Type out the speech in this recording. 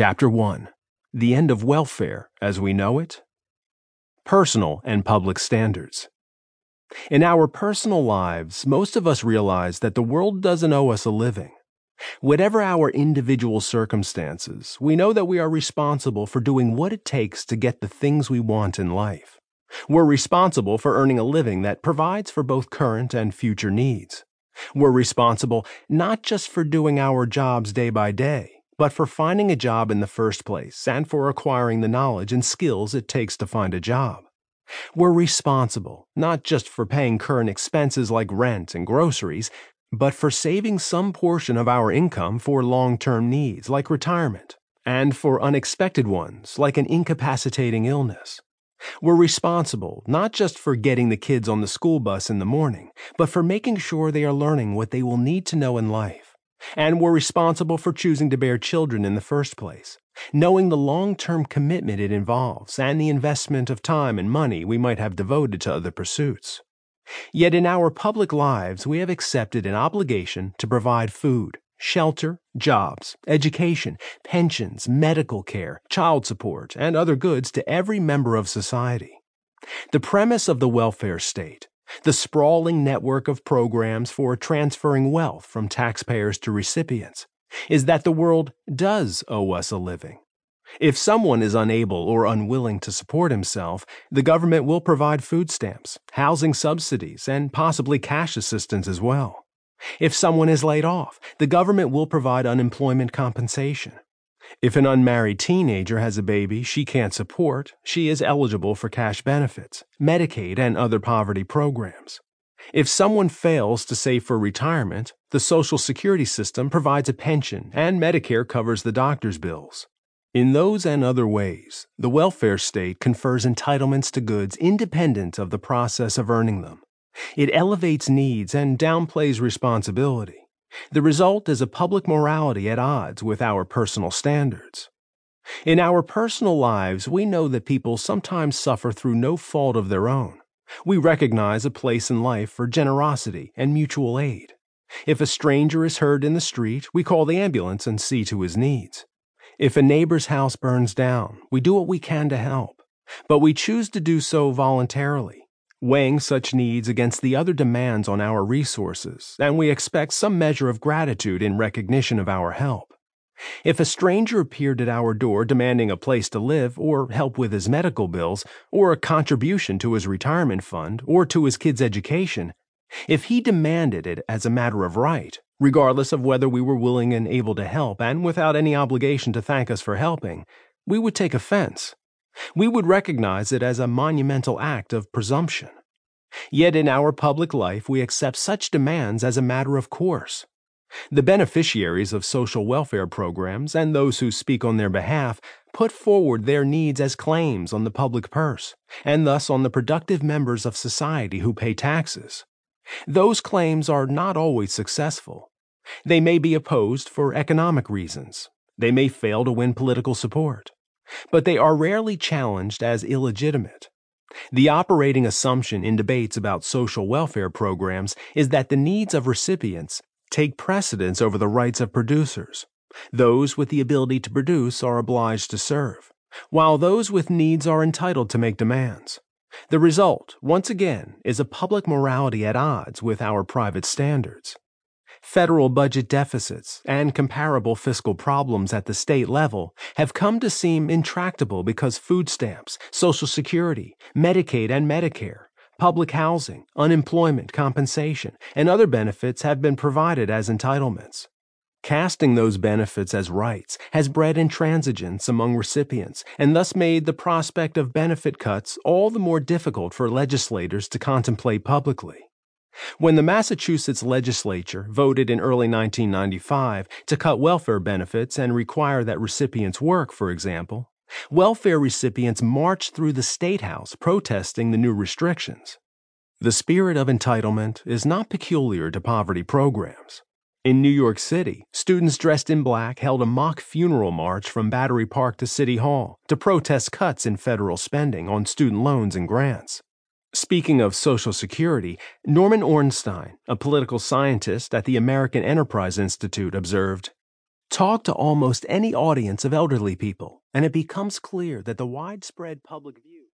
Chapter 1 The End of Welfare as We Know It. Personal and Public Standards. In our personal lives, most of us realize that the world doesn't owe us a living. Whatever our individual circumstances, we know that we are responsible for doing what it takes to get the things we want in life. We're responsible for earning a living that provides for both current and future needs. We're responsible not just for doing our jobs day by day, but for finding a job in the first place and for acquiring the knowledge and skills it takes to find a job. We're responsible not just for paying current expenses like rent and groceries, but for saving some portion of our income for long term needs like retirement and for unexpected ones like an incapacitating illness. We're responsible not just for getting the kids on the school bus in the morning, but for making sure they are learning what they will need to know in life and we're responsible for choosing to bear children in the first place, knowing the long term commitment it involves and the investment of time and money we might have devoted to other pursuits. Yet in our public lives, we have accepted an obligation to provide food, shelter, jobs, education, pensions, medical care, child support, and other goods to every member of society. The premise of the welfare state the sprawling network of programs for transferring wealth from taxpayers to recipients, is that the world does owe us a living. If someone is unable or unwilling to support himself, the government will provide food stamps, housing subsidies, and possibly cash assistance as well. If someone is laid off, the government will provide unemployment compensation. If an unmarried teenager has a baby she can't support, she is eligible for cash benefits, Medicaid, and other poverty programs. If someone fails to save for retirement, the Social Security system provides a pension and Medicare covers the doctor's bills. In those and other ways, the welfare state confers entitlements to goods independent of the process of earning them. It elevates needs and downplays responsibility. The result is a public morality at odds with our personal standards. In our personal lives, we know that people sometimes suffer through no fault of their own. We recognize a place in life for generosity and mutual aid. If a stranger is hurt in the street, we call the ambulance and see to his needs. If a neighbor's house burns down, we do what we can to help, but we choose to do so voluntarily weighing such needs against the other demands on our resources, and we expect some measure of gratitude in recognition of our help. If a stranger appeared at our door demanding a place to live, or help with his medical bills, or a contribution to his retirement fund, or to his kid's education, if he demanded it as a matter of right, regardless of whether we were willing and able to help, and without any obligation to thank us for helping, we would take offense we would recognize it as a monumental act of presumption. Yet in our public life, we accept such demands as a matter of course. The beneficiaries of social welfare programs and those who speak on their behalf put forward their needs as claims on the public purse, and thus on the productive members of society who pay taxes. Those claims are not always successful. They may be opposed for economic reasons. They may fail to win political support but they are rarely challenged as illegitimate. The operating assumption in debates about social welfare programs is that the needs of recipients take precedence over the rights of producers. Those with the ability to produce are obliged to serve, while those with needs are entitled to make demands. The result, once again, is a public morality at odds with our private standards. Federal budget deficits and comparable fiscal problems at the state level have come to seem intractable because food stamps, Social Security, Medicaid and Medicare, public housing, unemployment compensation, and other benefits have been provided as entitlements. Casting those benefits as rights has bred intransigence among recipients and thus made the prospect of benefit cuts all the more difficult for legislators to contemplate publicly. When the Massachusetts legislature voted in early 1995 to cut welfare benefits and require that recipients work, for example, welfare recipients marched through the State House protesting the new restrictions. The spirit of entitlement is not peculiar to poverty programs. In New York City, students dressed in black held a mock funeral march from Battery Park to City Hall to protest cuts in federal spending on student loans and grants. Speaking of Social Security, Norman Ornstein, a political scientist at the American Enterprise Institute, observed Talk to almost any audience of elderly people, and it becomes clear that the widespread public view